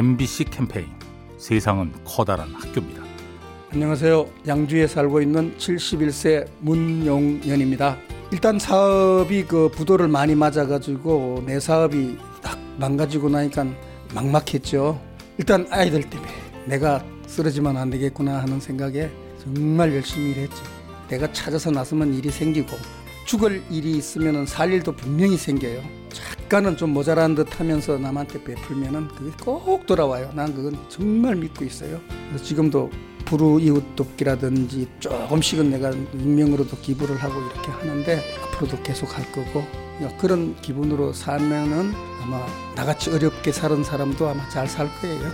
MBC 캠페인 세상은 커다란 학교입니다. 안녕하세요. 양주에 살고 있는 71세 문용연입니다. 일단 사업이 그 부도를 많이 맞아가지고 내 사업이 딱 망가지고 나니까 막막했죠. 일단 아이들 때문에 내가 쓰러지면 안 되겠구나 하는 생각에 정말 열심히 일했죠. 내가 찾아서 나서면 일이 생기고 죽을 일이 있으면 살 일도 분명히 생겨요. 잠깐은 좀 모자란 듯 하면서 남한테 베풀면은 그게 꼭 돌아와요. 난 그건 정말 믿고 있어요. 지금도 부르 이웃 돕기라든지 조금씩은 내가 익명으로도 기부를 하고 이렇게 하는데 앞으로도 계속 할 거고 그런 기분으로 살면은 아마 나같이 어렵게 사는 사람도 아마 잘 살 거예요.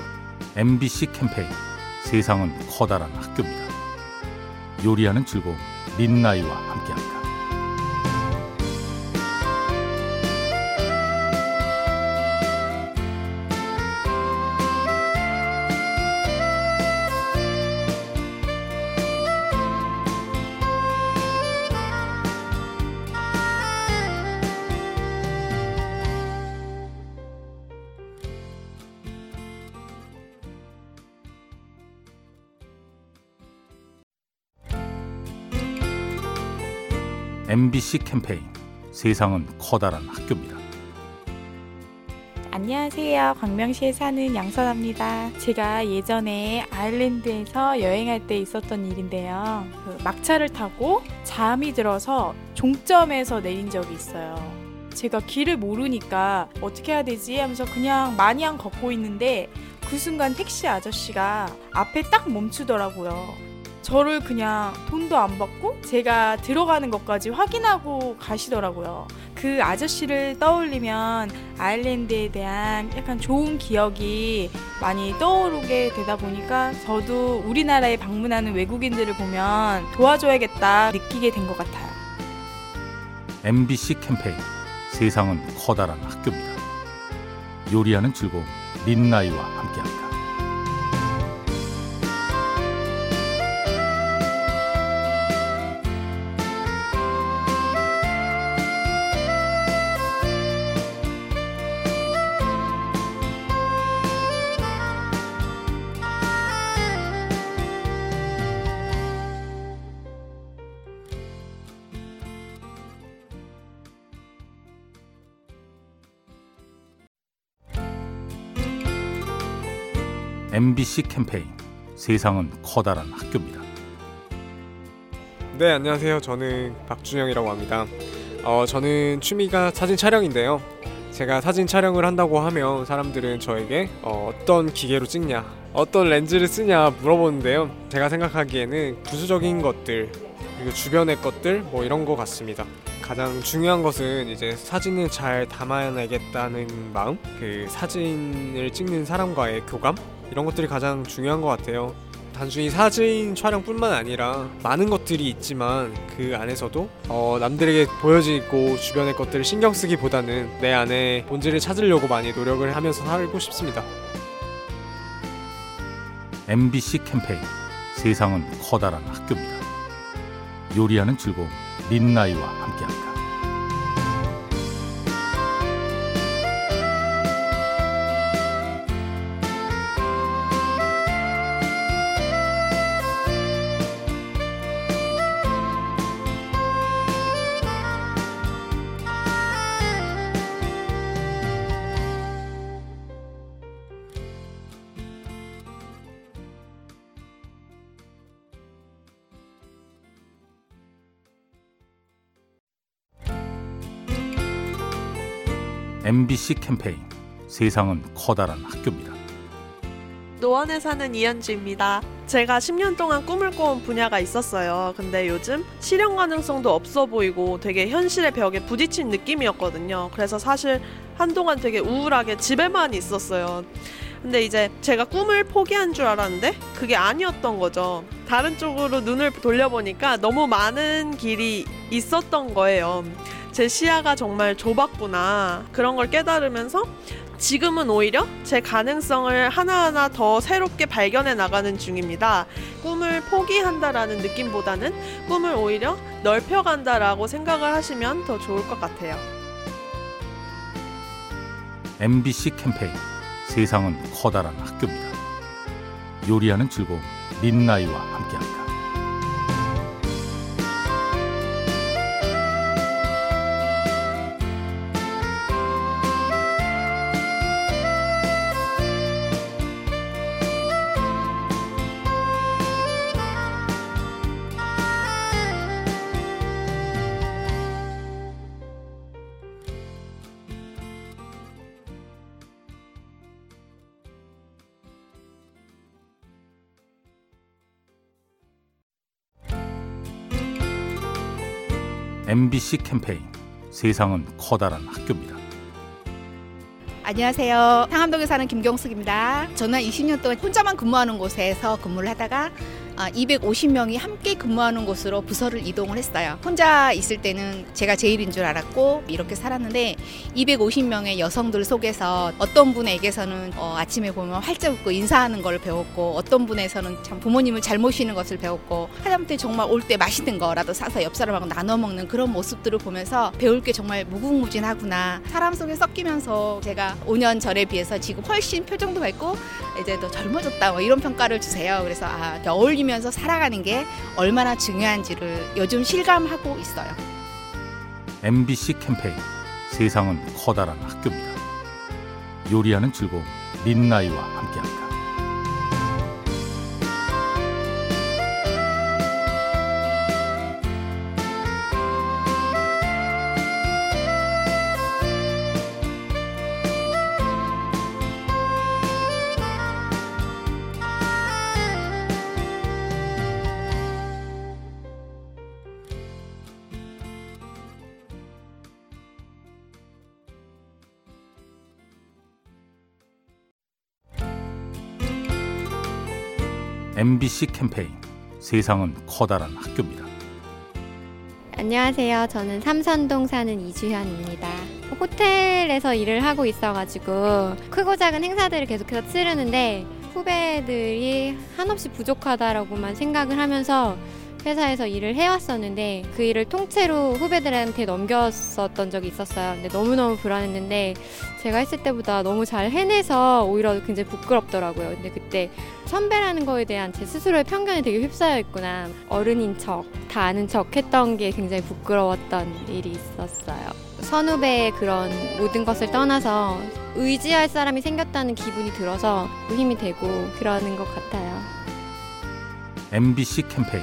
MBC 캠페인 세상은 커다란 학교입니다. 요리하는 즐거움 민나이와 함께합니다. MBC 캠페인 세상은 커다란 학교입니다. 안녕하세요. 광명시에 사는 양선아입니다. 제가 예전에 아일랜드에서 여행할 때 있었던 일인데요. 그 막차를 타고 잠이 들어서 종점에서 내린 적이 있어요. 제가 길을 모르니까 어떻게 해야 되지 하면서 그냥 마냥 걷고 있는데 그 순간 택시 아저씨가 앞에 딱 멈추더라고요. 저를 그냥 돈도 안 받고 제가 들어가는 것까지 확인하고 가시더라고요. 그 아저씨를 떠올리면 아일랜드에 대한 약간 좋은 기억이 많이 떠오르게 되다 보니까 저도 우리나라에 방문하는 외국인들을 보면 도와줘야겠다 느끼게 된 것 같아요. MBC 캠페인 세상은 커다란 학교입니다. 요리하는 즐거움 민나이와 함께합니다. MBC 캠페인 세상은 커다란 학교입니다. 네, 안녕하세요. 저는 박준영이라고 합니다. 어, 저는 취미가 사진 촬영인데요. 제가 사진 촬영을 한다고 하면 사람들은 저에게 어, 어떤 기계로 찍냐, 어떤 렌즈를 쓰냐 물어보는데요. 제가 생각하기에는 부수적인 것들, 그리고 주변의 것들 뭐 이런 것 같습니다. 가장 중요한 것은 이제 사진을 잘 담아내겠다는 마음, 그 사진을 찍는 사람과의 교감 이런 것들이 가장 중요한 것 같아요. 단순히 사진 촬영뿐만 아니라 많은 것들이 있지만 그 안에서도 어, 남들에게 보여지고 주변의 것들을 신경 쓰기보다는 내 안에 본질을 찾으려고 많이 노력을 하면서 살고 싶습니다. MBC 캠페인 세상은 커다란 학교입니다. 요리하는 즐거움 민나이와 함께합니다. MBC 캠페인 세상은 커다란 학교입니다. 노원에 사는 이현주입니다. 제가 10년 동안 꿈을 꿔온 분야가 있었어요. 근데 요즘 실현 가능성도 없어 보이고 되게 현실의 벽에 부딪힌 느낌이었거든요. 그래서 사실 한동안 되게 우울하게 집에만 있었어요. 근데 이제 제가 꿈을 포기한 줄 알았는데 그게 아니었던 거죠. 다른 쪽으로 눈을 돌려보니까 너무 많은 길이 있었던 거예요. 제 시야가 정말 좁았구나. 그런 걸 깨달으면서 지금은 오히려 제 가능성을 하나하나 더 새롭게 발견해 나가는 중입니다. 꿈을 포기한다라는 느낌보다는 꿈을 오히려 넓혀간다라고 생각을 하시면 더 좋을 것 같아요. MBC 캠페인 세상은 커다란 학교입니다. 요리하는 즐거움 민나이와 함께합니다. MBC 캠페인 세상은 커다란 학교입니다. 안녕하세요. 상암동에 사는 김경숙입니다. 저는 20년 동안 혼자만 근무하는 곳에서 근무를 하다가 250명이 아, 함께 근무하는 곳으로 부서를 이동을 했어요. 혼자 있을 때는 제가 제일인 줄 알았고 이렇게 살았는데 250명의 여성들 속에서 어떤 분에게서는 어 아침에 보면 활짝 웃고 인사하는 걸 배웠고 어떤 분에서는 참 부모님을 잘 모시는 것을 배웠고 하다못해 정말 올 때 맛있는 거라도 사서 옆 사람하고 나눠 먹는 그런 모습들을 보면서 배울 게 정말 무궁무진하구나. 사람 속에 섞이면서 제가 5년 전에 비해서 지금 훨씬 표정도 밝고 이제 더 젊어졌다 뭐 이런 평가를 주세요. 그래서 아 어울림 즐기면서 살아가는 게 얼마나 중요한지를 요즘 실감하고 있어요. MBC 캠페인 세상은 커다란 학교입니다. 요리하는 즐거움 민나이와 함께합니다. MBC 캠페인 세상은 커다란 학교입니다. 안녕하세요. 저는 삼산동 사는 이주현입니다. 호텔에서 일을 하고 있어가지고 크고 작은 행사들을 계속해서 치르는데 후배들이 한없이 부족하다라고만 생각을 하면서 회사에서 일을 해왔었는데 그 일을 통째로 후배들한테 넘겼었던 적이 있었어요. 근데 너무너무 불안했는데 제가 했을 때보다 너무 잘 해내서 오히려 굉장히 부끄럽더라고요. 근데 그때 선배라는 거에 대한 제 스스로의 편견이 되게 휩싸여 있구나. 어른인 척, 다 아는 척 했던 게 굉장히 부끄러웠던 일이 있었어요. 선후배의 그런 모든 것을 떠나서 의지할 사람이 생겼다는 기분이 들어서 힘이 되고 그러는 것 같아요. MBC 캠페인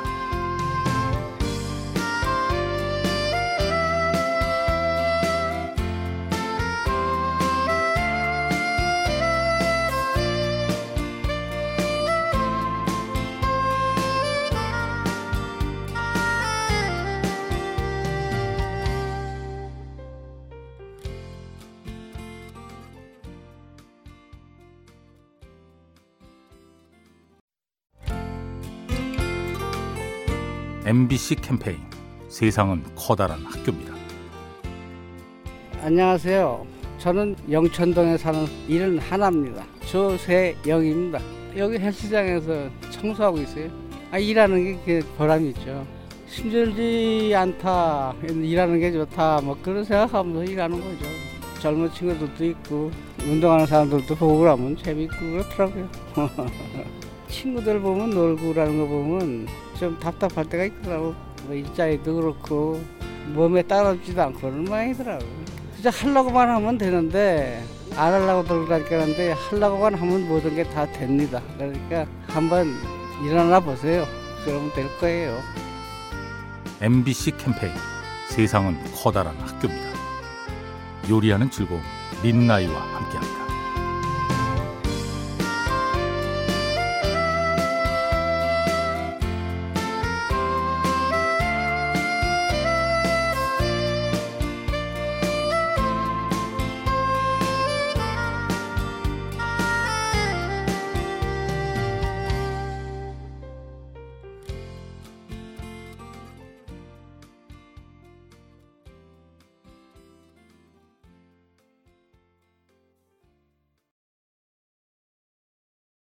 MBC 캠페인 세상은 커다란 학교입니다. 안녕하세요. 저는 영천동에 사는 일은 하나입니다. 조세영입니다. 여기 헬스장에서 청소하고 있어요. 아, 일하는 게 보람이 있죠. 힘들지 않다, 일하는 게 좋다, 뭐 그런 생각하면서 일하는 거죠. 젊은 친구들도 있고, 운동하는 사람들도 보고 그러면 재밌고 그렇더라고요. 친구들 보면 놀고 그러는 거 보면 좀 답답할 때가 있더라고. 뭐 일자리도 그렇고 몸에 따라오지도 않고 그런 모양이더라고. 진짜 하려고만 하면 되는데 안 하려고 들고 다니는데 하려고만 하면 모든 게 다 됩니다. 그러니까 한번 일어나 보세요. 그러면 될 거예요. MBC 캠페인 세상은 커다란 학교입니다. 요리하는 즐거움 민나이와 함께합니다.